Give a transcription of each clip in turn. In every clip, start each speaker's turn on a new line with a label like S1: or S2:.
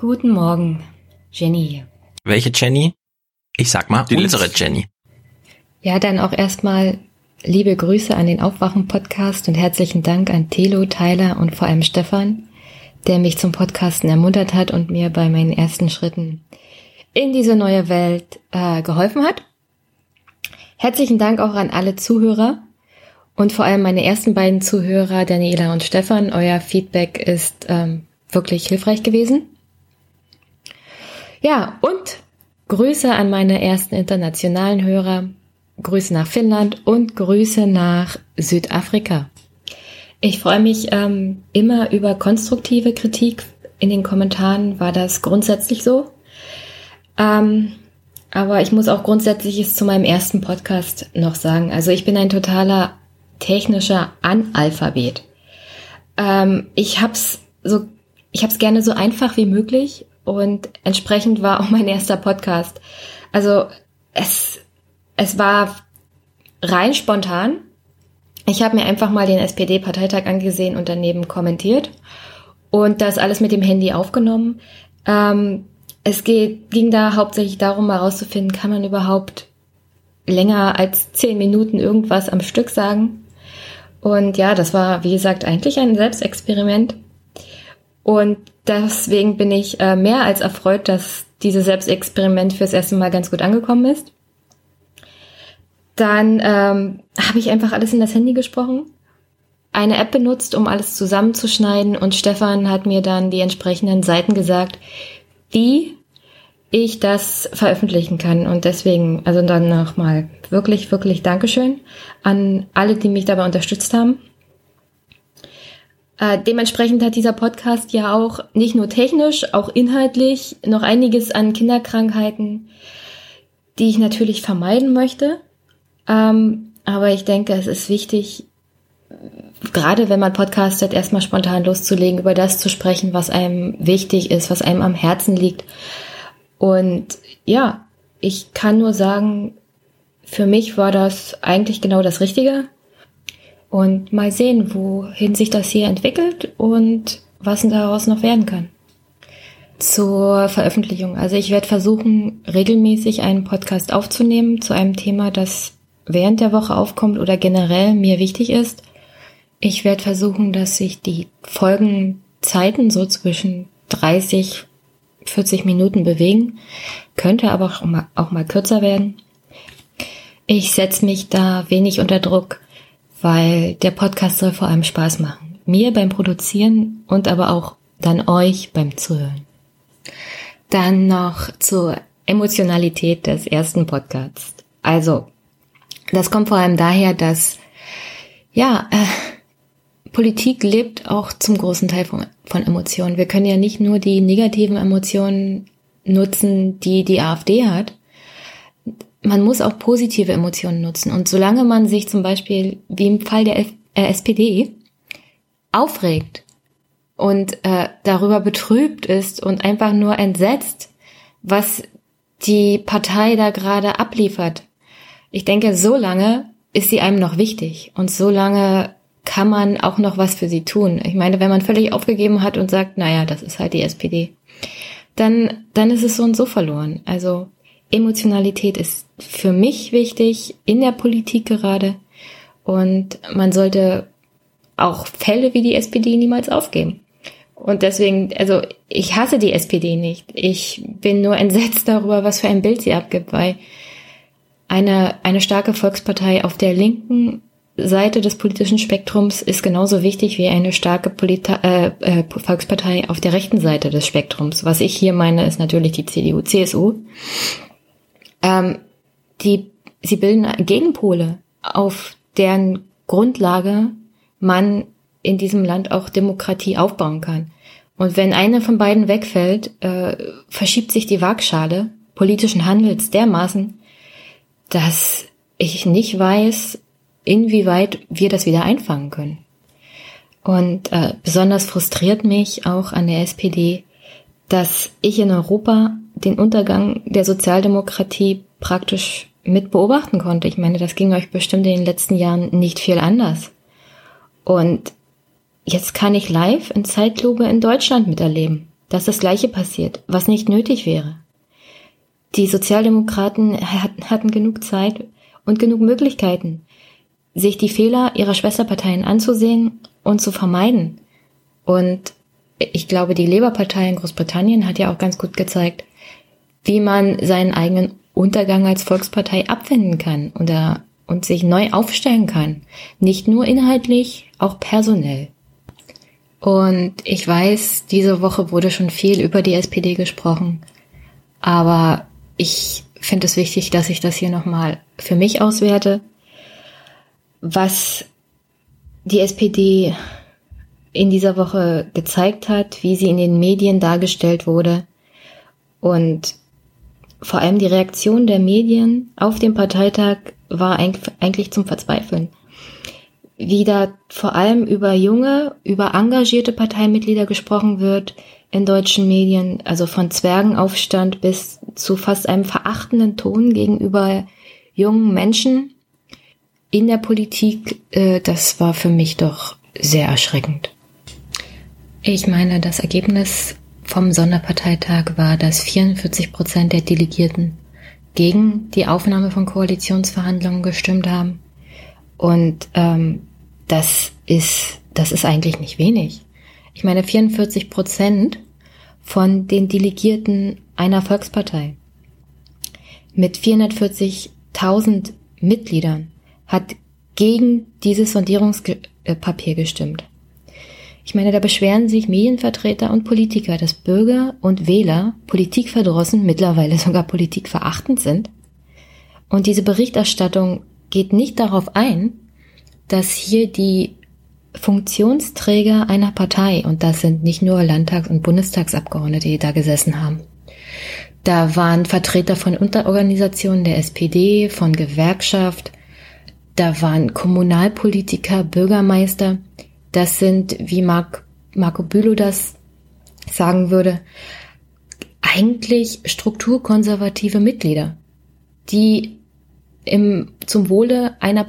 S1: Guten Morgen, Jenny hier.
S2: Welche Jenny? Ich sag mal, die unsere Jenny.
S1: Ja, dann auch erstmal liebe Grüße an den Aufwachen-Podcast und herzlichen Dank an Thelo, Tyler und vor allem Stefan, der mich zum Podcasten ermuntert hat und mir bei meinen ersten Schritten in diese neue Welt äh, geholfen hat. Herzlichen Dank auch an alle Zuhörer und vor allem meine ersten beiden Zuhörer, Daniela und Stefan. Euer Feedback ist ähm, wirklich hilfreich gewesen. Ja, und Grüße an meine ersten internationalen Hörer, Grüße nach Finnland und Grüße nach Südafrika. Ich freue mich ähm, immer über konstruktive Kritik. In den Kommentaren war das grundsätzlich so. Ähm, aber ich muss auch Grundsätzliches zu meinem ersten Podcast noch sagen. Also ich bin ein totaler technischer Analphabet. Ähm, ich hab's so, ich hab's gerne so einfach wie möglich und entsprechend war auch mein erster Podcast. Also es, es war rein spontan. Ich habe mir einfach mal den SPD-Parteitag angesehen und daneben kommentiert und das alles mit dem Handy aufgenommen. Ähm, es geht, ging da hauptsächlich darum, mal rauszufinden, kann man überhaupt länger als zehn Minuten irgendwas am Stück sagen. Und ja, das war, wie gesagt, eigentlich ein Selbstexperiment. Und deswegen bin ich äh, mehr als erfreut, dass dieses Selbstexperiment fürs erste Mal ganz gut angekommen ist. Dann ähm, habe ich einfach alles in das Handy gesprochen, eine App benutzt, um alles zusammenzuschneiden und Stefan hat mir dann die entsprechenden Seiten gesagt, wie ich das veröffentlichen kann. Und deswegen, also dann nochmal wirklich, wirklich Dankeschön an alle, die mich dabei unterstützt haben. Äh, dementsprechend hat dieser Podcast ja auch nicht nur technisch, auch inhaltlich noch einiges an Kinderkrankheiten, die ich natürlich vermeiden möchte. Ähm, aber ich denke, es ist wichtig, gerade wenn man podcastet, erstmal spontan loszulegen, über das zu sprechen, was einem wichtig ist, was einem am Herzen liegt. Und ja, ich kann nur sagen, für mich war das eigentlich genau das Richtige. Und mal sehen, wohin sich das hier entwickelt und was daraus noch werden kann. Zur Veröffentlichung. Also ich werde versuchen, regelmäßig einen Podcast aufzunehmen zu einem Thema, das während der Woche aufkommt oder generell mir wichtig ist. Ich werde versuchen, dass sich die Folgenzeiten so zwischen 30, 40 Minuten bewegen, könnte aber auch mal, auch mal kürzer werden. Ich setze mich da wenig unter Druck weil der Podcast soll vor allem Spaß machen. Mir beim Produzieren und aber auch dann euch beim Zuhören. Dann noch zur Emotionalität des ersten Podcasts. Also, das kommt vor allem daher, dass, ja, äh, Politik lebt auch zum großen Teil von, von Emotionen. Wir können ja nicht nur die negativen Emotionen nutzen, die die AfD hat, man muss auch positive Emotionen nutzen. Und solange man sich zum Beispiel, wie im Fall der F äh, SPD, aufregt und äh, darüber betrübt ist und einfach nur entsetzt, was die Partei da gerade abliefert. Ich denke, so lange ist sie einem noch wichtig und so lange kann man auch noch was für sie tun. Ich meine, wenn man völlig aufgegeben hat und sagt, naja, das ist halt die SPD, dann, dann ist es so und so verloren. Also Emotionalität ist für mich wichtig in der Politik gerade und man sollte auch Fälle wie die SPD niemals aufgeben. Und deswegen, also ich hasse die SPD nicht. Ich bin nur entsetzt darüber, was für ein Bild sie abgibt, weil eine, eine starke Volkspartei auf der linken Seite des politischen Spektrums ist genauso wichtig wie eine starke Polita äh, äh, Volkspartei auf der rechten Seite des Spektrums. Was ich hier meine, ist natürlich die CDU, CSU. Ähm, die, sie bilden Gegenpole, auf deren Grundlage man in diesem Land auch Demokratie aufbauen kann. Und wenn eine von beiden wegfällt, äh, verschiebt sich die Waagschale politischen Handels dermaßen, dass ich nicht weiß, inwieweit wir das wieder einfangen können. Und äh, besonders frustriert mich auch an der SPD, dass ich in Europa den Untergang der Sozialdemokratie praktisch mit beobachten konnte. Ich meine, das ging euch bestimmt in den letzten Jahren nicht viel anders. Und jetzt kann ich live in Zeitlupe in Deutschland miterleben, dass das Gleiche passiert, was nicht nötig wäre. Die Sozialdemokraten hatten genug Zeit und genug Möglichkeiten, sich die Fehler ihrer Schwesterparteien anzusehen und zu vermeiden. Und ich glaube, die Labour-Partei in Großbritannien hat ja auch ganz gut gezeigt, wie man seinen eigenen Untergang als Volkspartei abwenden kann oder, und sich neu aufstellen kann. Nicht nur inhaltlich, auch personell. Und ich weiß, diese Woche wurde schon viel über die SPD gesprochen, aber ich finde es wichtig, dass ich das hier nochmal für mich auswerte, was die SPD in dieser Woche gezeigt hat, wie sie in den Medien dargestellt wurde und vor allem die Reaktion der Medien auf den Parteitag war eigentlich zum Verzweifeln. Wie da vor allem über junge, über engagierte Parteimitglieder gesprochen wird in deutschen Medien, also von Zwergenaufstand bis zu fast einem verachtenden Ton gegenüber jungen Menschen in der Politik, äh, das war für mich doch sehr erschreckend. Ich meine, das Ergebnis vom Sonderparteitag war, dass 44 Prozent der Delegierten gegen die Aufnahme von Koalitionsverhandlungen gestimmt haben. Und ähm, das ist, das ist eigentlich nicht wenig. Ich meine, 44 Prozent von den Delegierten einer Volkspartei mit 440.000 Mitgliedern hat gegen dieses Sondierungspapier gestimmt. Ich meine, da beschweren sich Medienvertreter und Politiker, dass Bürger und Wähler politikverdrossen, mittlerweile sogar politikverachtend sind. Und diese Berichterstattung geht nicht darauf ein, dass hier die Funktionsträger einer Partei, und das sind nicht nur Landtags- und Bundestagsabgeordnete, die da gesessen haben. Da waren Vertreter von Unterorganisationen der SPD, von Gewerkschaft, da waren Kommunalpolitiker, Bürgermeister, das sind, wie Marc, Marco Bülow das sagen würde, eigentlich strukturkonservative Mitglieder, die im, zum Wohle einer,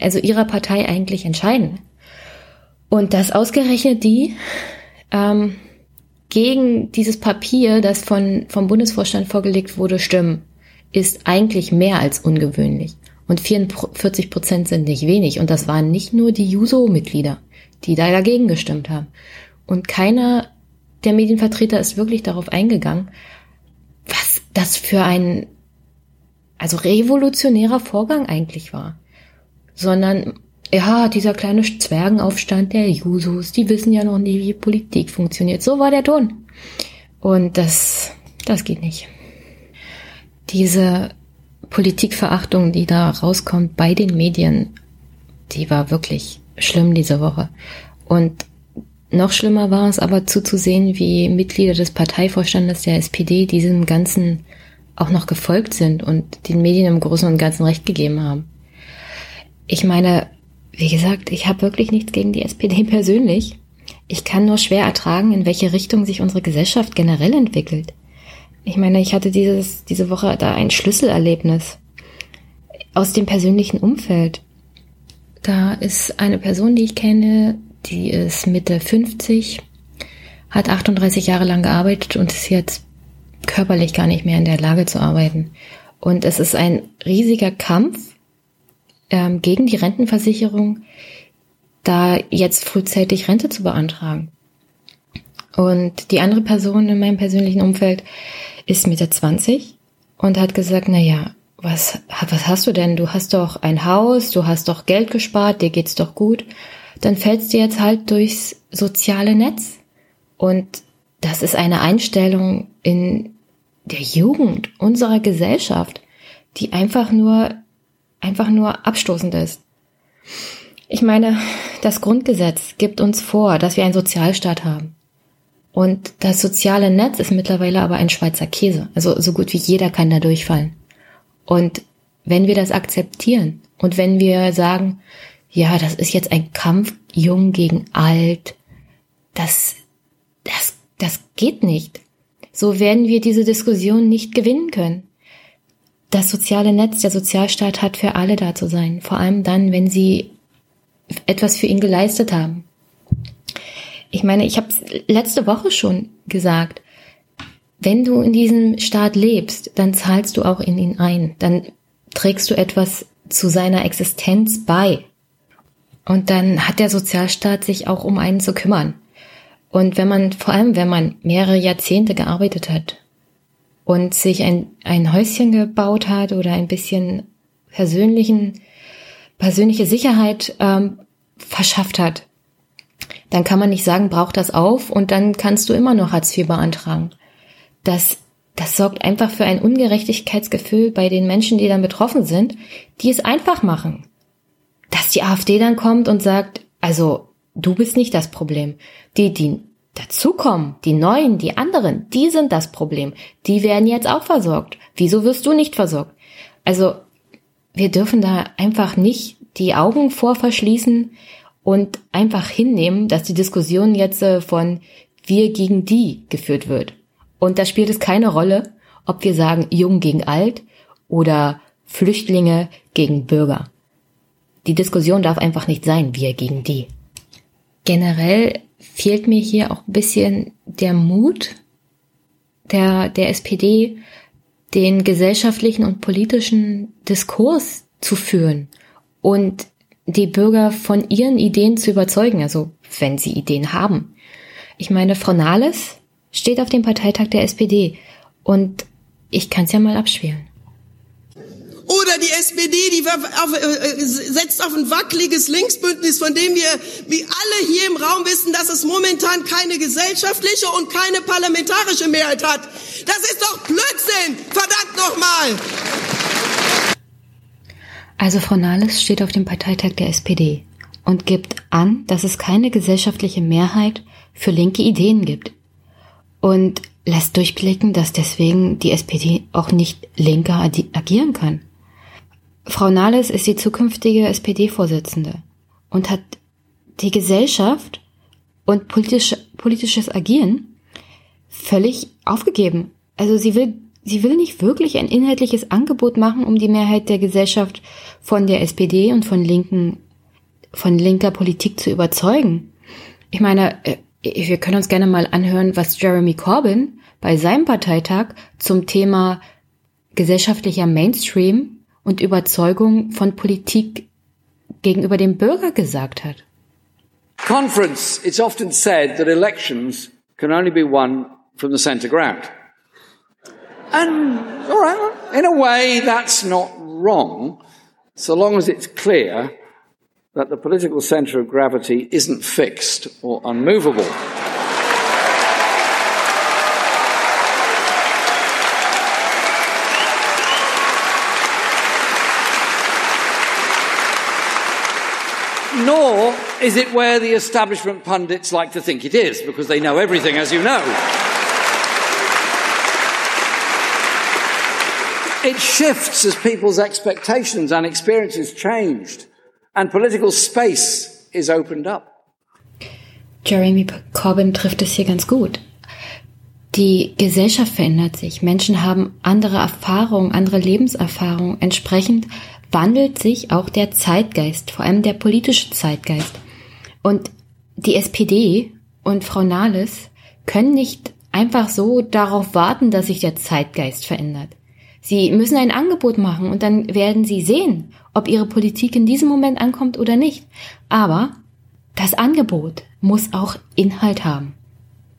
S1: also ihrer Partei eigentlich entscheiden. Und das ausgerechnet die ähm, gegen dieses Papier, das von, vom Bundesvorstand vorgelegt wurde, stimmen, ist eigentlich mehr als ungewöhnlich. Und 44 Prozent sind nicht wenig. Und das waren nicht nur die Juso-Mitglieder die da dagegen gestimmt haben. Und keiner der Medienvertreter ist wirklich darauf eingegangen, was das für ein, also revolutionärer Vorgang eigentlich war. Sondern, ja, dieser kleine Zwergenaufstand der Jusos, die wissen ja noch nie, wie Politik funktioniert. So war der Ton. Und das, das geht nicht. Diese Politikverachtung, die da rauskommt bei den Medien, die war wirklich schlimm diese Woche. Und noch schlimmer war es aber zuzusehen, wie Mitglieder des Parteivorstandes der SPD diesem Ganzen auch noch gefolgt sind und den Medien im Großen und Ganzen Recht gegeben haben. Ich meine, wie gesagt, ich habe wirklich nichts gegen die SPD persönlich. Ich kann nur schwer ertragen, in welche Richtung sich unsere Gesellschaft generell entwickelt. Ich meine, ich hatte dieses, diese Woche da ein Schlüsselerlebnis aus dem persönlichen Umfeld. Da ist eine Person, die ich kenne, die ist Mitte 50, hat 38 Jahre lang gearbeitet und ist jetzt körperlich gar nicht mehr in der Lage zu arbeiten. Und es ist ein riesiger Kampf ähm, gegen die Rentenversicherung, da jetzt frühzeitig Rente zu beantragen. Und die andere Person in meinem persönlichen Umfeld ist Mitte 20 und hat gesagt, na ja, was, was hast du denn? Du hast doch ein Haus, du hast doch Geld gespart, dir geht's doch gut. Dann fällst du jetzt halt durchs soziale Netz. Und das ist eine Einstellung in der Jugend unserer Gesellschaft, die einfach nur, einfach nur abstoßend ist. Ich meine, das Grundgesetz gibt uns vor, dass wir einen Sozialstaat haben. Und das soziale Netz ist mittlerweile aber ein Schweizer Käse. Also so gut wie jeder kann da durchfallen. Und wenn wir das akzeptieren und wenn wir sagen, ja, das ist jetzt ein Kampf jung gegen alt, das, das, das geht nicht. So werden wir diese Diskussion nicht gewinnen können. Das soziale Netz, der Sozialstaat hat für alle da zu sein, vor allem dann, wenn sie etwas für ihn geleistet haben. Ich meine, ich habe letzte Woche schon gesagt. Wenn du in diesem Staat lebst, dann zahlst du auch in ihn ein. Dann trägst du etwas zu seiner Existenz bei. Und dann hat der Sozialstaat sich auch um einen zu kümmern. Und wenn man, vor allem wenn man mehrere Jahrzehnte gearbeitet hat und sich ein, ein Häuschen gebaut hat oder ein bisschen persönlichen, persönliche Sicherheit ähm, verschafft hat, dann kann man nicht sagen, brauch das auf und dann kannst du immer noch Hartz IV beantragen. Das, das sorgt einfach für ein Ungerechtigkeitsgefühl bei den Menschen, die dann betroffen sind, die es einfach machen dass die AfD dann kommt und sagt, also du bist nicht das Problem. Die, die dazukommen, die Neuen, die anderen, die sind das Problem. Die werden jetzt auch versorgt. Wieso wirst du nicht versorgt? Also wir dürfen da einfach nicht die Augen vor verschließen und einfach hinnehmen, dass die Diskussion jetzt äh, von wir gegen die geführt wird. Und da spielt es keine Rolle, ob wir sagen jung gegen alt oder Flüchtlinge gegen Bürger. Die Diskussion darf einfach nicht sein, wir gegen die. Generell fehlt mir hier auch ein bisschen der Mut der, der SPD, den gesellschaftlichen und politischen Diskurs zu führen und die Bürger von ihren Ideen zu überzeugen, also wenn sie Ideen haben. Ich meine, Frau Nahles steht auf dem Parteitag der SPD und ich kann es ja mal abspielen.
S3: Oder die SPD, die auf, äh, setzt auf ein wackeliges Linksbündnis, von dem wir, wie alle hier im Raum wissen, dass es momentan keine gesellschaftliche und keine parlamentarische Mehrheit hat. Das ist doch Blödsinn! Verdammt nochmal!
S1: Also Frau Nahles steht auf dem Parteitag der SPD und gibt an, dass es keine gesellschaftliche Mehrheit für linke Ideen gibt. Und lässt durchblicken, dass deswegen die SPD auch nicht linker agieren kann. Frau Nahles ist die zukünftige SPD-Vorsitzende und hat die Gesellschaft und politisch, politisches Agieren völlig aufgegeben. Also sie will, sie will nicht wirklich ein inhaltliches Angebot machen, um die Mehrheit der Gesellschaft von der SPD und von linken, von linker Politik zu überzeugen. Ich meine, äh, wir können uns gerne mal anhören, was Jeremy Corbyn bei seinem Parteitag zum Thema gesellschaftlicher Mainstream und Überzeugung von Politik gegenüber dem Bürger gesagt hat.
S4: Conference, it's often said that elections can only be won from the centre ground. And, all right, in a way, that's not wrong, so long as it's clear that the political centre of gravity isn't fixed or unmovable. Nor is it where the establishment pundits like to think it is, because they know everything, as you know. It shifts as people's expectations and experiences changed, and political space is opened up.
S1: Jeremy Corbyn trifft es hier ganz gut. Die Gesellschaft verändert sich. Menschen haben andere Erfahrungen, andere Lebenserfahrungen. Entsprechend wandelt sich auch der Zeitgeist, vor allem der politische Zeitgeist. Und die SPD und Frau Nahles können nicht einfach so darauf warten, dass sich der Zeitgeist verändert. Sie müssen ein Angebot machen und dann werden sie sehen, ob ihre Politik in diesem Moment ankommt oder nicht. Aber das Angebot muss auch Inhalt haben.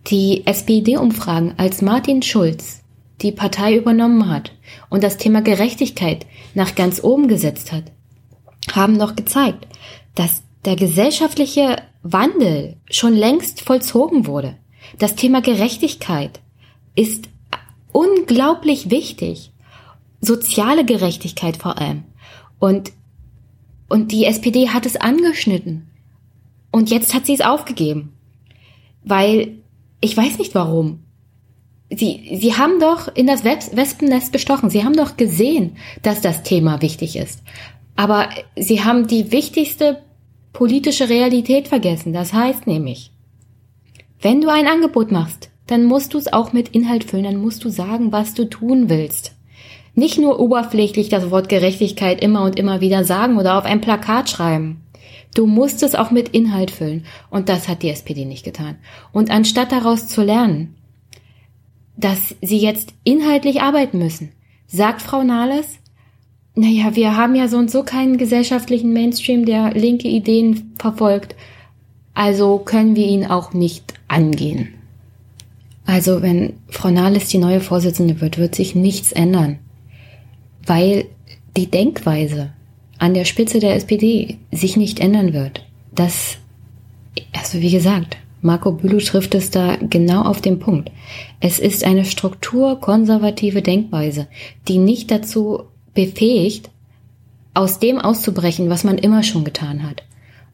S1: Die SPD-Umfragen, als Martin Schulz die Partei übernommen hat und das Thema Gerechtigkeit nach ganz oben gesetzt hat, haben noch gezeigt, dass der gesellschaftliche Wandel schon längst vollzogen wurde. Das Thema Gerechtigkeit ist unglaublich wichtig. Soziale Gerechtigkeit vor allem. Und, und die SPD hat es angeschnitten. Und jetzt hat sie es aufgegeben. Weil, ich weiß nicht warum. Sie, Sie haben doch in das Wespennest gestochen. Sie haben doch gesehen, dass das Thema wichtig ist. Aber Sie haben die wichtigste politische Realität vergessen. Das heißt nämlich, wenn du ein Angebot machst, dann musst du es auch mit Inhalt füllen, dann musst du sagen, was du tun willst. Nicht nur oberflächlich das Wort Gerechtigkeit immer und immer wieder sagen oder auf ein Plakat schreiben. Du musst es auch mit Inhalt füllen. Und das hat die SPD nicht getan. Und anstatt daraus zu lernen, dass sie jetzt inhaltlich arbeiten müssen, sagt Frau Nahles, naja, wir haben ja so und so keinen gesellschaftlichen Mainstream, der linke Ideen verfolgt. Also können wir ihn auch nicht angehen. Also wenn Frau Nahles die neue Vorsitzende wird, wird sich nichts ändern. Weil die Denkweise an der Spitze der SPD sich nicht ändern wird. Das, also wie gesagt, Marco Bülow trifft es da genau auf den Punkt. Es ist eine strukturkonservative Denkweise, die nicht dazu befähigt, aus dem auszubrechen, was man immer schon getan hat.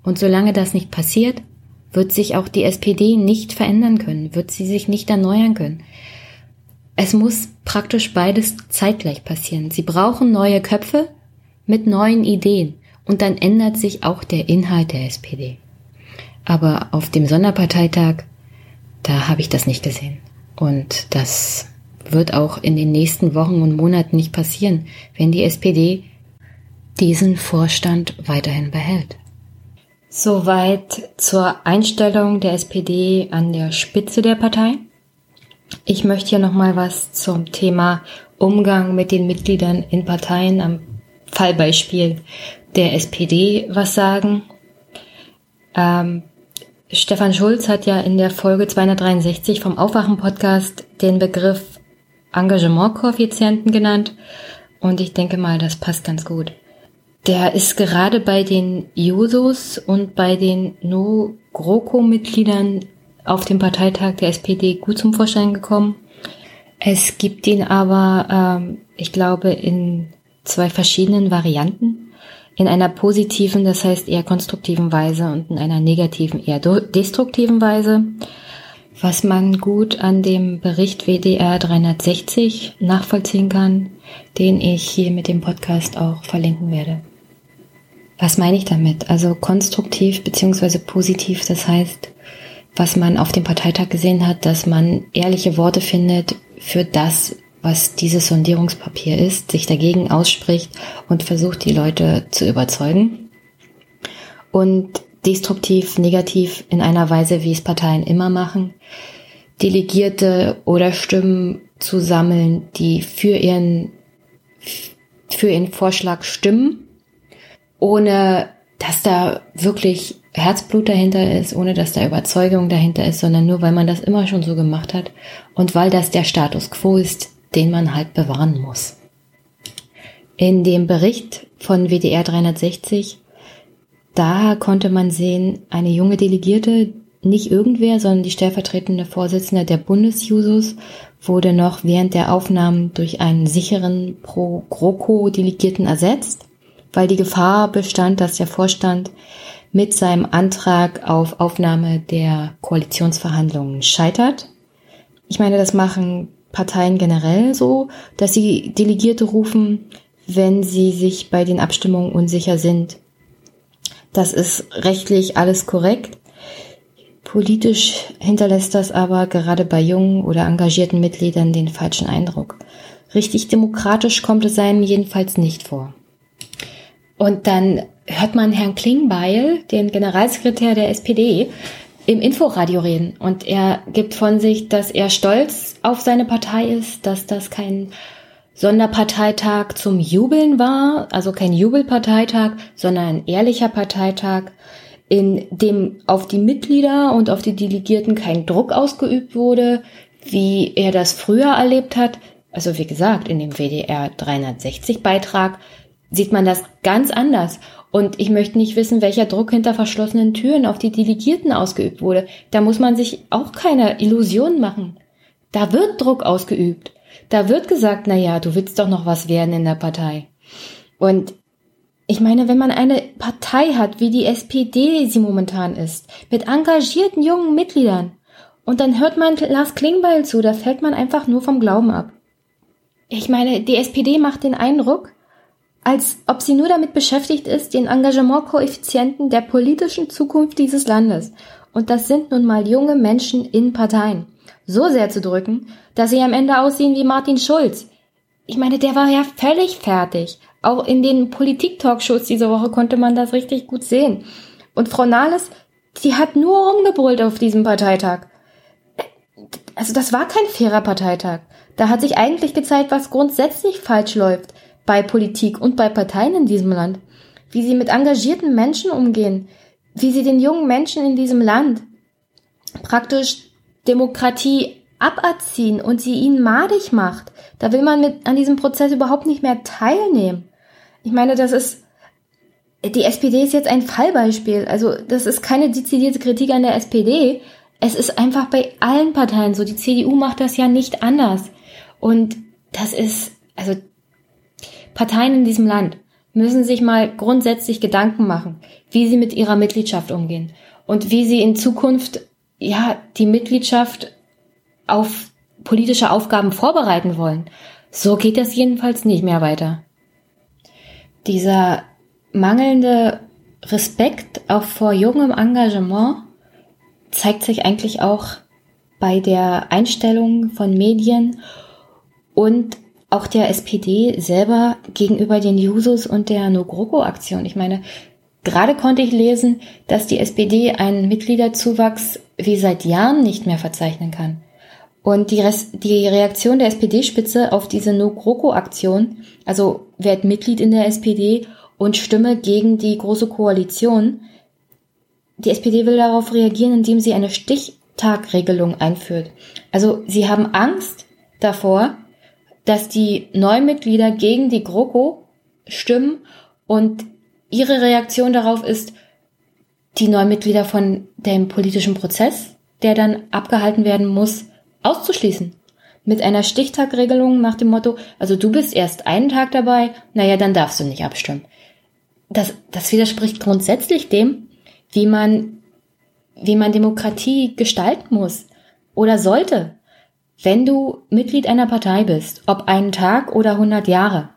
S1: Und solange das nicht passiert, wird sich auch die SPD nicht verändern können, wird sie sich nicht erneuern können. Es muss praktisch beides zeitgleich passieren. Sie brauchen neue Köpfe, mit neuen Ideen und dann ändert sich auch der Inhalt der SPD. Aber auf dem Sonderparteitag, da habe ich das nicht gesehen. Und das wird auch in den nächsten Wochen und Monaten nicht passieren, wenn die SPD diesen Vorstand weiterhin behält. Soweit zur Einstellung der SPD an der Spitze der Partei. Ich möchte hier nochmal was zum Thema Umgang mit den Mitgliedern in Parteien am Fallbeispiel der SPD was sagen. Ähm, Stefan Schulz hat ja in der Folge 263 vom Aufwachen-Podcast den Begriff Engagementkoeffizienten genannt und ich denke mal, das passt ganz gut. Der ist gerade bei den Jusos und bei den No-GroKo-Mitgliedern auf dem Parteitag der SPD gut zum Vorschein gekommen. Es gibt ihn aber, ähm, ich glaube, in zwei verschiedenen Varianten. In einer positiven, das heißt eher konstruktiven Weise und in einer negativen, eher destruktiven Weise. Was man gut an dem Bericht WDR 360 nachvollziehen kann, den ich hier mit dem Podcast auch verlinken werde. Was meine ich damit? Also konstruktiv beziehungsweise positiv, das heißt, was man auf dem Parteitag gesehen hat, dass man ehrliche Worte findet für das, was dieses Sondierungspapier ist, sich dagegen ausspricht und versucht, die Leute zu überzeugen. Und destruktiv, negativ in einer Weise, wie es Parteien immer machen, Delegierte oder Stimmen zu sammeln, die für ihren, für ihren Vorschlag stimmen, ohne dass da wirklich Herzblut dahinter ist, ohne dass da Überzeugung dahinter ist, sondern nur weil man das immer schon so gemacht hat und weil das der Status quo ist, den man halt bewahren muss. In dem Bericht von WDR 360, da konnte man sehen, eine junge Delegierte, nicht irgendwer, sondern die stellvertretende Vorsitzende der Bundesjusos wurde noch während der Aufnahmen durch einen sicheren Pro-GroKo-Delegierten ersetzt, weil die Gefahr bestand, dass der Vorstand mit seinem Antrag auf Aufnahme der Koalitionsverhandlungen scheitert. Ich meine, das machen Parteien generell so, dass sie Delegierte rufen, wenn sie sich bei den Abstimmungen unsicher sind. Das ist rechtlich alles korrekt. Politisch hinterlässt das aber gerade bei jungen oder engagierten Mitgliedern den falschen Eindruck. Richtig demokratisch kommt es einem jedenfalls nicht vor. Und dann hört man Herrn Klingbeil, den Generalsekretär der SPD, im Inforadio reden und er gibt von sich, dass er stolz auf seine Partei ist, dass das kein Sonderparteitag zum Jubeln war, also kein Jubelparteitag, sondern ein ehrlicher Parteitag, in dem auf die Mitglieder und auf die Delegierten kein Druck ausgeübt wurde, wie er das früher erlebt hat. Also wie gesagt, in dem WDR 360 Beitrag sieht man das ganz anders. Und ich möchte nicht wissen, welcher Druck hinter verschlossenen Türen auf die Delegierten ausgeübt wurde. Da muss man sich auch keine Illusionen machen. Da wird Druck ausgeübt. Da wird gesagt, na ja, du willst doch noch was werden in der Partei. Und ich meine, wenn man eine Partei hat, wie die SPD sie momentan ist, mit engagierten jungen Mitgliedern, und dann hört man Lars Klingbeil zu, da fällt man einfach nur vom Glauben ab. Ich meine, die SPD macht den Eindruck, als ob sie nur damit beschäftigt ist, den Engagementkoeffizienten der politischen Zukunft dieses Landes, und das sind nun mal junge Menschen in Parteien, so sehr zu drücken, dass sie am Ende aussehen wie Martin Schulz. Ich meine, der war ja völlig fertig. Auch in den Politik-Talkshows diese Woche konnte man das richtig gut sehen. Und Frau Nahles, die hat nur rumgebrüllt auf diesem Parteitag. Also das war kein fairer Parteitag. Da hat sich eigentlich gezeigt, was grundsätzlich falsch läuft bei Politik und bei Parteien in diesem Land. Wie sie mit engagierten Menschen umgehen, wie sie den jungen Menschen in diesem Land praktisch Demokratie aberziehen und sie ihnen madig macht. Da will man mit an diesem Prozess überhaupt nicht mehr teilnehmen. Ich meine, das ist die SPD ist jetzt ein Fallbeispiel. Also das ist keine dezidierte Kritik an der SPD. Es ist einfach bei allen Parteien so. Die CDU macht das ja nicht anders. Und das ist, also Parteien in diesem Land müssen sich mal grundsätzlich Gedanken machen, wie sie mit ihrer Mitgliedschaft umgehen und wie sie in Zukunft ja die Mitgliedschaft auf politische Aufgaben vorbereiten wollen. So geht das jedenfalls nicht mehr weiter. Dieser mangelnde Respekt auch vor jungem Engagement zeigt sich eigentlich auch bei der Einstellung von Medien und auch der SPD selber gegenüber den Jusos und der No-GroKo-Aktion. Ich meine, gerade konnte ich lesen, dass die SPD einen Mitgliederzuwachs wie seit Jahren nicht mehr verzeichnen kann. Und die, Res die Reaktion der SPD-Spitze auf diese No-GroKo-Aktion, also werd Mitglied in der SPD und stimme gegen die Große Koalition, die SPD will darauf reagieren, indem sie eine Stichtagregelung einführt. Also sie haben Angst davor, dass die Neumitglieder gegen die GroKo stimmen und ihre Reaktion darauf ist, die Neumitglieder von dem politischen Prozess, der dann abgehalten werden muss, auszuschließen. Mit einer Stichtagregelung nach dem Motto, also du bist erst einen Tag dabei, naja, dann darfst du nicht abstimmen. Das, das widerspricht grundsätzlich dem, wie man, wie man Demokratie gestalten muss oder sollte. Wenn du Mitglied einer Partei bist, ob einen Tag oder 100 Jahre,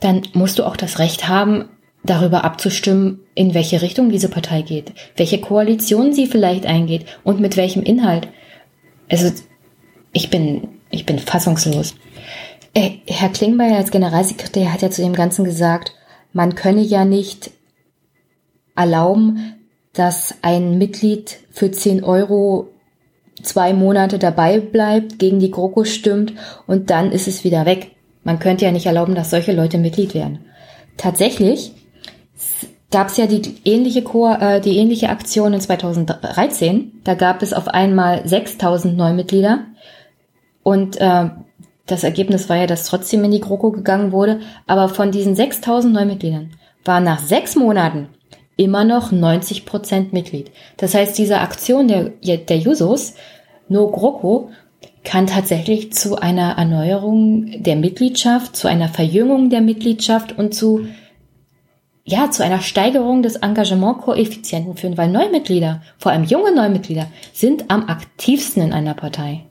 S1: dann musst du auch das Recht haben, darüber abzustimmen, in welche Richtung diese Partei geht, welche Koalition sie vielleicht eingeht und mit welchem Inhalt. Also ich bin, ich bin fassungslos. Äh, Herr Klingbeil als Generalsekretär hat ja zu dem Ganzen gesagt, man könne ja nicht erlauben, dass ein Mitglied für 10 Euro zwei Monate dabei bleibt, gegen die GroKo stimmt und dann ist es wieder weg. Man könnte ja nicht erlauben, dass solche Leute Mitglied werden. Tatsächlich gab es ja die ähnliche, Ko äh, die ähnliche Aktion in 2013. Da gab es auf einmal 6000 Neumitglieder und äh, das Ergebnis war ja, dass trotzdem in die GroKo gegangen wurde. Aber von diesen 6000 Neumitgliedern war nach sechs Monaten immer noch 90 Prozent Mitglied. Das heißt, diese Aktion der, der Jusos, No GroKo, kann tatsächlich zu einer Erneuerung der Mitgliedschaft, zu einer Verjüngung der Mitgliedschaft und zu ja, zu einer Steigerung des Engagementkoeffizienten führen, weil Neumitglieder, vor allem junge Neumitglieder, sind am aktivsten in einer Partei.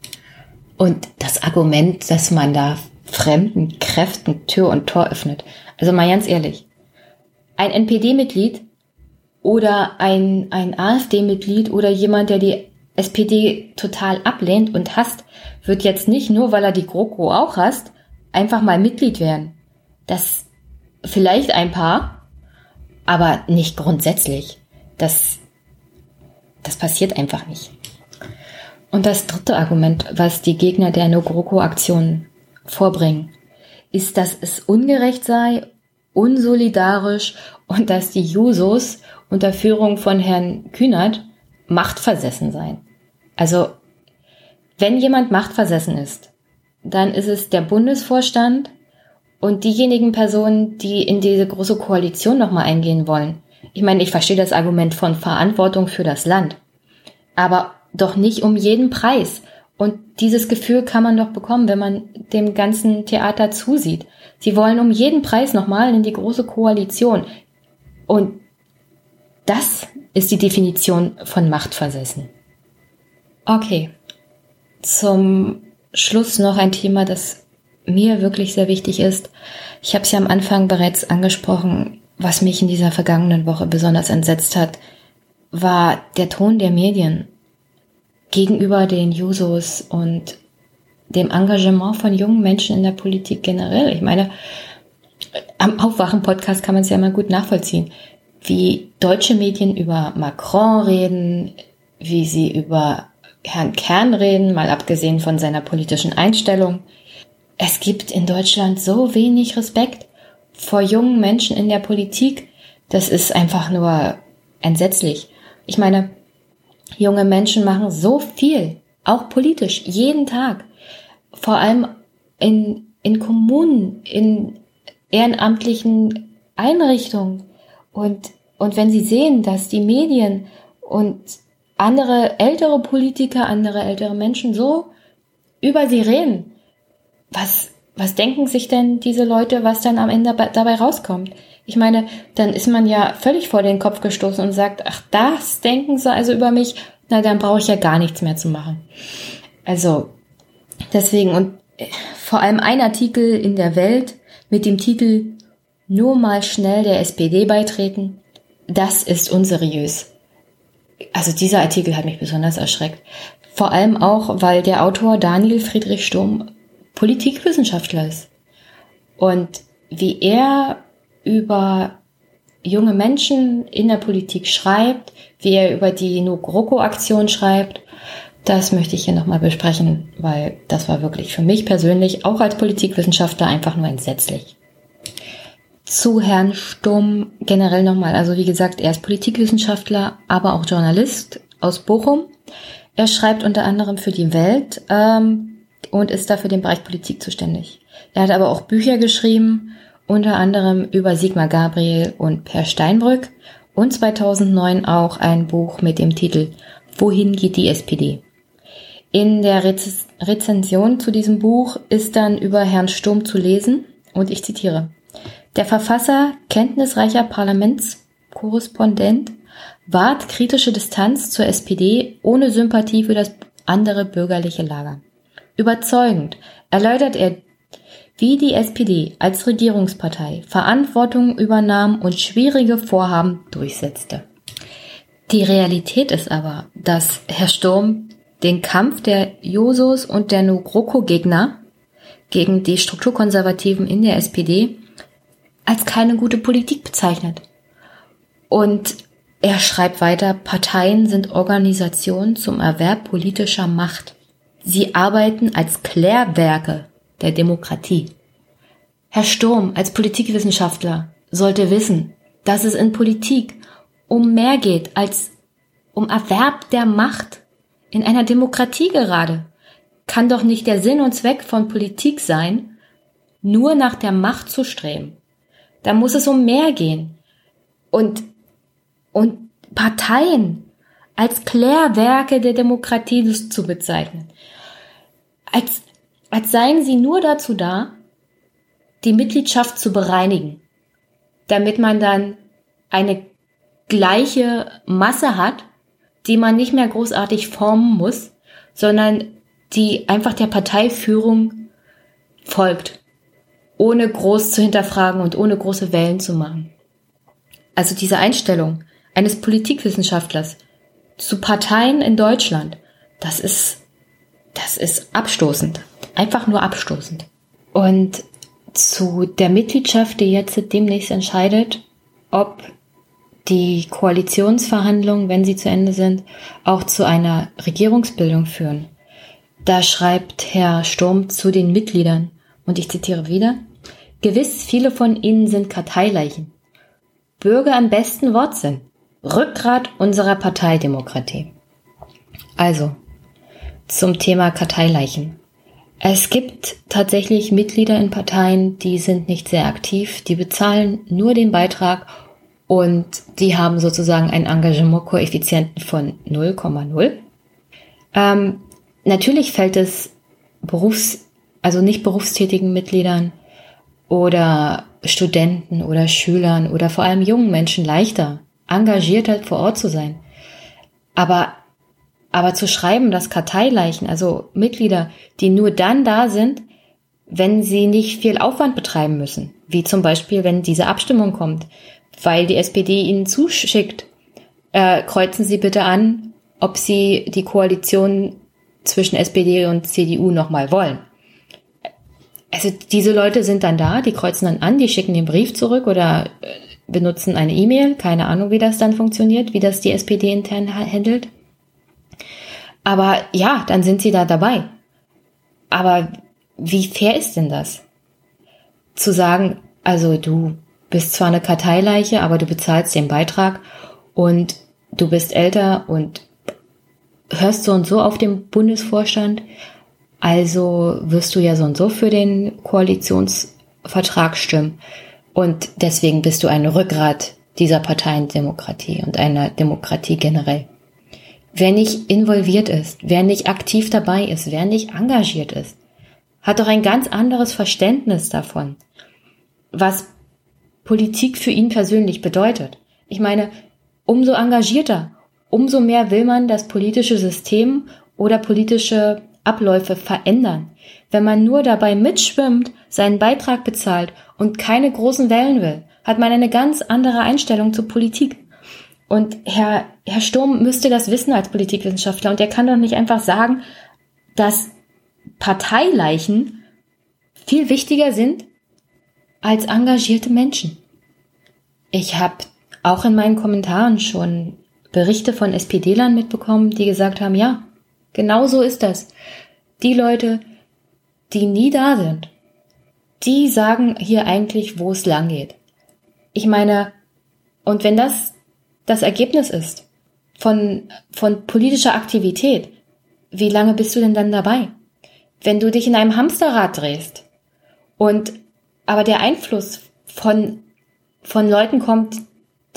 S1: Und das Argument, dass man da fremden Kräften Tür und Tor öffnet. Also mal ganz ehrlich. Ein NPD-Mitglied oder ein, ein AfD-Mitglied oder jemand, der die SPD total ablehnt und hasst, wird jetzt nicht nur, weil er die GroKo auch hasst, einfach mal Mitglied werden. Das vielleicht ein paar, aber nicht grundsätzlich. Das, das passiert einfach nicht. Und das dritte Argument, was die Gegner der No-GroKo-Aktion vorbringen, ist, dass es ungerecht sei, unsolidarisch und dass die Jusos unter Führung von Herrn Kühnert machtversessen seien. Also, wenn jemand machtversessen ist, dann ist es der Bundesvorstand und diejenigen Personen, die in diese große Koalition nochmal eingehen wollen. Ich meine, ich verstehe das Argument von Verantwortung für das Land. Aber doch nicht um jeden Preis. Und dieses Gefühl kann man doch bekommen, wenn man dem ganzen Theater zusieht. Sie wollen um jeden Preis nochmal in die große Koalition. Und das ist die Definition von Machtversessen. Okay. Zum Schluss noch ein Thema, das mir wirklich sehr wichtig ist. Ich habe es ja am Anfang bereits angesprochen, was mich in dieser vergangenen Woche besonders entsetzt hat, war der Ton der Medien gegenüber den Jusos und dem Engagement von jungen Menschen in der Politik generell. Ich meine, am Aufwachen-Podcast kann man es ja immer gut nachvollziehen. wie deutsche Medien über Macron reden, wie sie über Herrn Kern reden, mal abgesehen von seiner politischen Einstellung. Es gibt in Deutschland so wenig Respekt vor jungen Menschen in der Politik. Das ist einfach nur entsetzlich. Ich meine, junge Menschen machen so viel, auch politisch, jeden Tag. Vor allem in, in Kommunen, in ehrenamtlichen Einrichtungen. Und, und wenn sie sehen, dass die Medien und andere ältere Politiker, andere ältere Menschen so über sie reden, was, was denken sich denn diese Leute, was dann am Ende dabei rauskommt? Ich meine, dann ist man ja völlig vor den Kopf gestoßen und sagt, ach, das denken sie also über mich, na, dann brauche ich ja gar nichts mehr zu machen. Also, deswegen, und äh, vor allem ein Artikel in der Welt mit dem Titel Nur mal schnell der SPD beitreten, das ist unseriös. Also dieser Artikel hat mich besonders erschreckt. Vor allem auch, weil der Autor Daniel Friedrich Sturm Politikwissenschaftler ist. Und wie er über junge Menschen in der Politik schreibt, wie er über die No GroKo-Aktion schreibt, das möchte ich hier nochmal besprechen, weil das war wirklich für mich persönlich, auch als Politikwissenschaftler, einfach nur entsetzlich. Zu Herrn Sturm generell nochmal. Also wie gesagt, er ist Politikwissenschaftler, aber auch Journalist aus Bochum. Er schreibt unter anderem für die Welt ähm, und ist dafür den Bereich Politik zuständig. Er hat aber auch Bücher geschrieben, unter anderem über Sigmar Gabriel und Per Steinbrück und 2009 auch ein Buch mit dem Titel Wohin geht die SPD? In der Rez Rezension zu diesem Buch ist dann über Herrn Sturm zu lesen und ich zitiere. Der Verfasser, kenntnisreicher Parlamentskorrespondent, wahrt kritische Distanz zur SPD ohne Sympathie für das andere bürgerliche Lager. Überzeugend erläutert er, wie die SPD als Regierungspartei Verantwortung übernahm und schwierige Vorhaben durchsetzte. Die Realität ist aber, dass Herr Sturm den Kampf der Josos und der Nugroko-Gegner gegen die Strukturkonservativen in der SPD als keine gute Politik bezeichnet. Und er schreibt weiter, Parteien sind Organisationen zum Erwerb politischer Macht. Sie arbeiten als Klärwerke der Demokratie. Herr Sturm als Politikwissenschaftler sollte wissen, dass es in Politik um mehr geht als um Erwerb der Macht. In einer Demokratie gerade kann doch nicht der Sinn und Zweck von Politik sein, nur nach der Macht zu streben. Da muss es um mehr gehen. Und, und Parteien als Klärwerke der Demokratie zu bezeichnen. Als, als seien sie nur dazu da, die Mitgliedschaft zu bereinigen, damit man dann eine gleiche Masse hat, die man nicht mehr großartig formen muss, sondern die einfach der Parteiführung folgt ohne groß zu hinterfragen und ohne große Wellen zu machen. Also diese Einstellung eines Politikwissenschaftlers zu Parteien in Deutschland, das ist, das ist abstoßend. Einfach nur abstoßend. Und zu der Mitgliedschaft, die jetzt demnächst entscheidet, ob die Koalitionsverhandlungen, wenn sie zu Ende sind, auch zu einer Regierungsbildung führen. Da schreibt Herr Sturm zu den Mitgliedern, und ich zitiere wieder, Gewiss, viele von ihnen sind Karteileichen. Bürger im besten Wortsinn. Rückgrat unserer Parteidemokratie. Also, zum Thema Karteileichen. Es gibt tatsächlich Mitglieder in Parteien, die sind nicht sehr aktiv, die bezahlen nur den Beitrag und die haben sozusagen einen Engagementkoeffizienten von 0,0. Ähm, natürlich fällt es Berufs-, also nicht berufstätigen Mitgliedern oder Studenten oder Schülern oder vor allem jungen Menschen leichter, engagierter vor Ort zu sein. Aber, aber zu schreiben, dass Karteileichen, also Mitglieder, die nur dann da sind, wenn sie nicht viel Aufwand betreiben müssen, wie zum Beispiel, wenn diese Abstimmung kommt, weil die SPD ihnen zuschickt, äh, kreuzen Sie bitte an, ob Sie die Koalition zwischen SPD und CDU nochmal wollen also diese Leute sind dann da, die kreuzen dann an, die schicken den Brief zurück oder äh, benutzen eine E-Mail. Keine Ahnung, wie das dann funktioniert, wie das die SPD intern handelt. Aber ja, dann sind sie da dabei. Aber wie fair ist denn das? Zu sagen, also du bist zwar eine Karteileiche, aber du bezahlst den Beitrag und du bist älter und hörst so und so auf dem Bundesvorstand, also wirst du ja so und so für den Koalitionsvertrag stimmen. Und deswegen bist du ein Rückgrat dieser Parteiendemokratie und einer Demokratie generell. Wer nicht involviert ist, wer nicht aktiv dabei ist, wer nicht engagiert ist, hat doch ein ganz anderes Verständnis davon, was Politik für ihn persönlich bedeutet. Ich meine, umso engagierter, umso mehr will man das politische System oder politische Abläufe verändern. Wenn man nur dabei mitschwimmt, seinen Beitrag bezahlt und keine großen Wellen will, hat man eine ganz andere Einstellung zur Politik. Und Herr, Herr Sturm müsste das wissen als Politikwissenschaftler und er kann doch nicht einfach sagen, dass Parteileichen viel wichtiger sind als engagierte Menschen. Ich habe auch in meinen Kommentaren schon Berichte von SPD-Lern mitbekommen, die gesagt haben, ja, genau so ist das. Die Leute, die nie da sind, die sagen hier eigentlich, wo es lang geht. Ich meine, und wenn das das Ergebnis ist von, von politischer Aktivität, wie lange bist du denn dann dabei? Wenn du dich in einem Hamsterrad drehst und aber der Einfluss von, von Leuten kommt,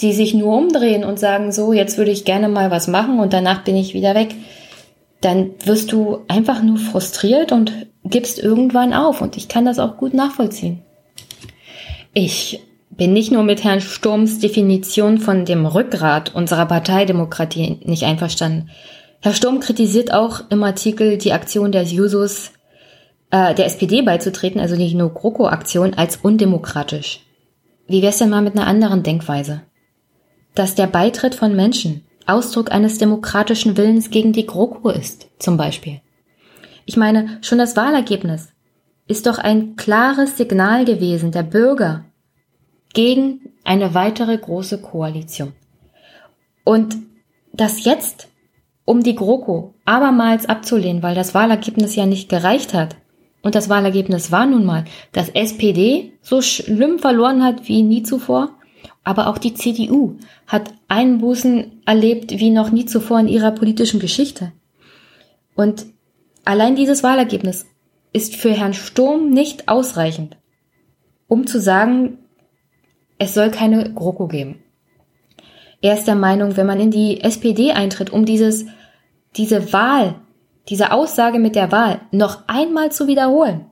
S1: die sich nur umdrehen und sagen, so, jetzt würde ich gerne mal was machen und danach bin ich wieder weg, dann wirst du einfach nur frustriert und gibst irgendwann auf. Und ich kann das auch gut nachvollziehen. Ich bin nicht nur mit Herrn Sturms Definition von dem Rückgrat unserer Parteidemokratie nicht einverstanden. Herr Sturm kritisiert auch im Artikel die Aktion der Jusos, äh, der SPD beizutreten, also die No-GroKo-Aktion, als undemokratisch. Wie wär's denn mal mit einer anderen Denkweise? Dass der Beitritt von Menschen Ausdruck eines demokratischen Willens gegen die GroKo ist, zum Beispiel. Ich meine, schon das Wahlergebnis ist doch ein klares Signal gewesen der Bürger gegen eine weitere große Koalition. Und das jetzt, um die GroKo abermals abzulehnen, weil das Wahlergebnis ja nicht gereicht hat, und das Wahlergebnis war nun mal, dass SPD so schlimm verloren hat wie nie zuvor, aber auch die CDU hat Einbußen erlebt wie noch nie zuvor in ihrer politischen Geschichte. Und allein dieses Wahlergebnis ist für Herrn Sturm nicht ausreichend, um zu sagen, es soll keine GroKo geben. Er ist der Meinung, wenn man in die SPD eintritt, um dieses, diese Wahl, diese Aussage mit der Wahl noch einmal zu wiederholen,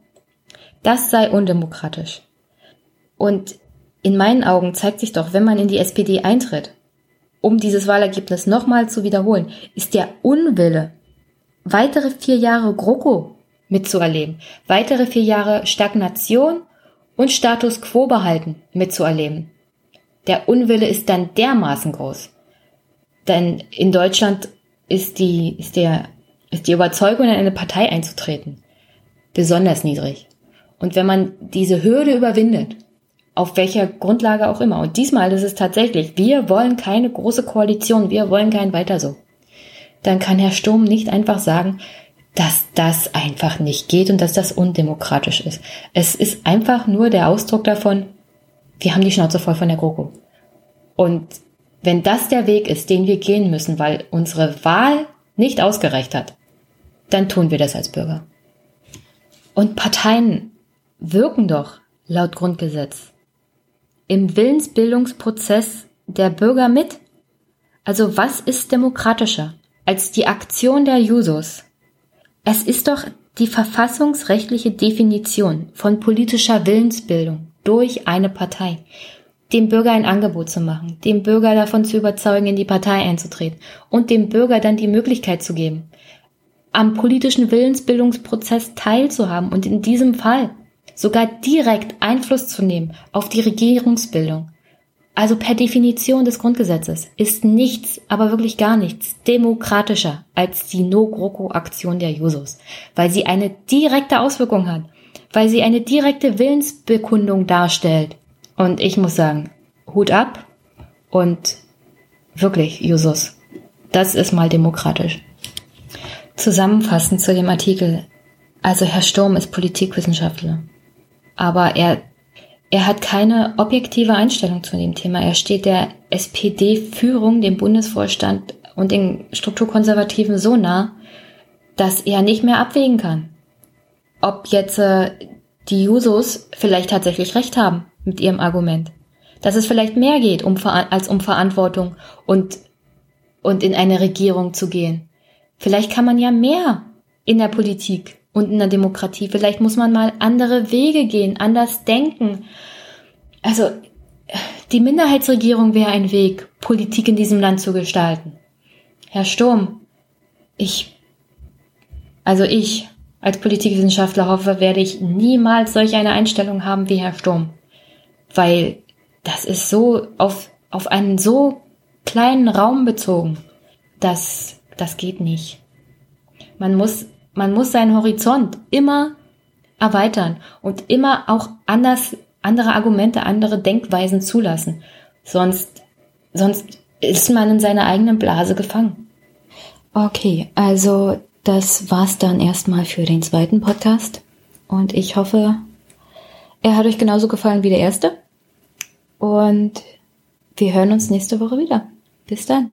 S1: das sei undemokratisch. Und in meinen Augen zeigt sich doch, wenn man in die SPD eintritt, um dieses Wahlergebnis nochmal zu wiederholen, ist der Unwille, weitere vier Jahre GroKo mitzuerleben, weitere vier Jahre Stagnation und Status quo behalten mitzuerleben. Der Unwille ist dann dermaßen groß. Denn in Deutschland ist die, ist der, ist die Überzeugung, in eine Partei einzutreten, besonders niedrig. Und wenn man diese Hürde überwindet, auf welcher Grundlage auch immer. Und diesmal ist es tatsächlich, wir wollen keine große Koalition, wir wollen kein weiter so. Dann kann Herr Sturm nicht einfach sagen, dass das einfach nicht geht und dass das undemokratisch ist. Es ist einfach nur der Ausdruck davon, wir haben die Schnauze voll von der GroKo. Und wenn das der Weg ist, den wir gehen müssen, weil unsere Wahl nicht ausgereicht hat, dann tun wir das als Bürger. Und Parteien wirken doch laut Grundgesetz im Willensbildungsprozess der Bürger mit? Also was ist demokratischer als die Aktion der Jusos? Es ist doch die verfassungsrechtliche Definition von politischer Willensbildung durch eine Partei, dem Bürger ein Angebot zu machen, dem Bürger davon zu überzeugen, in die Partei einzutreten und dem Bürger dann die Möglichkeit zu geben, am politischen Willensbildungsprozess teilzuhaben und in diesem Fall sogar direkt Einfluss zu nehmen auf die Regierungsbildung. Also per Definition des Grundgesetzes ist nichts, aber wirklich gar nichts demokratischer als die No-GroKo-Aktion der Jusos, weil sie eine direkte Auswirkung hat, weil sie eine direkte Willensbekundung darstellt. Und ich muss sagen, Hut ab und wirklich, Jusus, das ist mal demokratisch. Zusammenfassend zu dem Artikel. Also Herr Sturm ist Politikwissenschaftler, aber er, er hat keine objektive Einstellung zu dem Thema. Er steht der SPD-Führung, dem Bundesvorstand und den Strukturkonservativen so nah, dass er nicht mehr abwägen kann, ob jetzt äh, die Jusos vielleicht tatsächlich recht haben mit ihrem Argument. Dass es vielleicht mehr geht um, als um Verantwortung und, und in eine Regierung zu gehen. Vielleicht kann man ja mehr in der Politik und in der Demokratie. Vielleicht muss man mal andere Wege gehen, anders denken. Also die Minderheitsregierung wäre ein Weg, Politik in diesem Land zu gestalten. Herr Sturm, ich, also ich als Politikwissenschaftler hoffe, werde ich niemals solch eine Einstellung haben wie Herr Sturm. Weil das ist so auf, auf einen so kleinen Raum bezogen. Das, das geht nicht. Man muss, man muss seinen Horizont immer erweitern und immer auch anders, andere Argumente, andere Denkweisen zulassen. Sonst, sonst ist man in seiner eigenen Blase gefangen.
S5: Okay, also das war's dann erstmal für den zweiten Podcast. Und ich hoffe, er hat euch genauso gefallen wie der erste. Und wir hören uns nächste Woche wieder. Bis dann.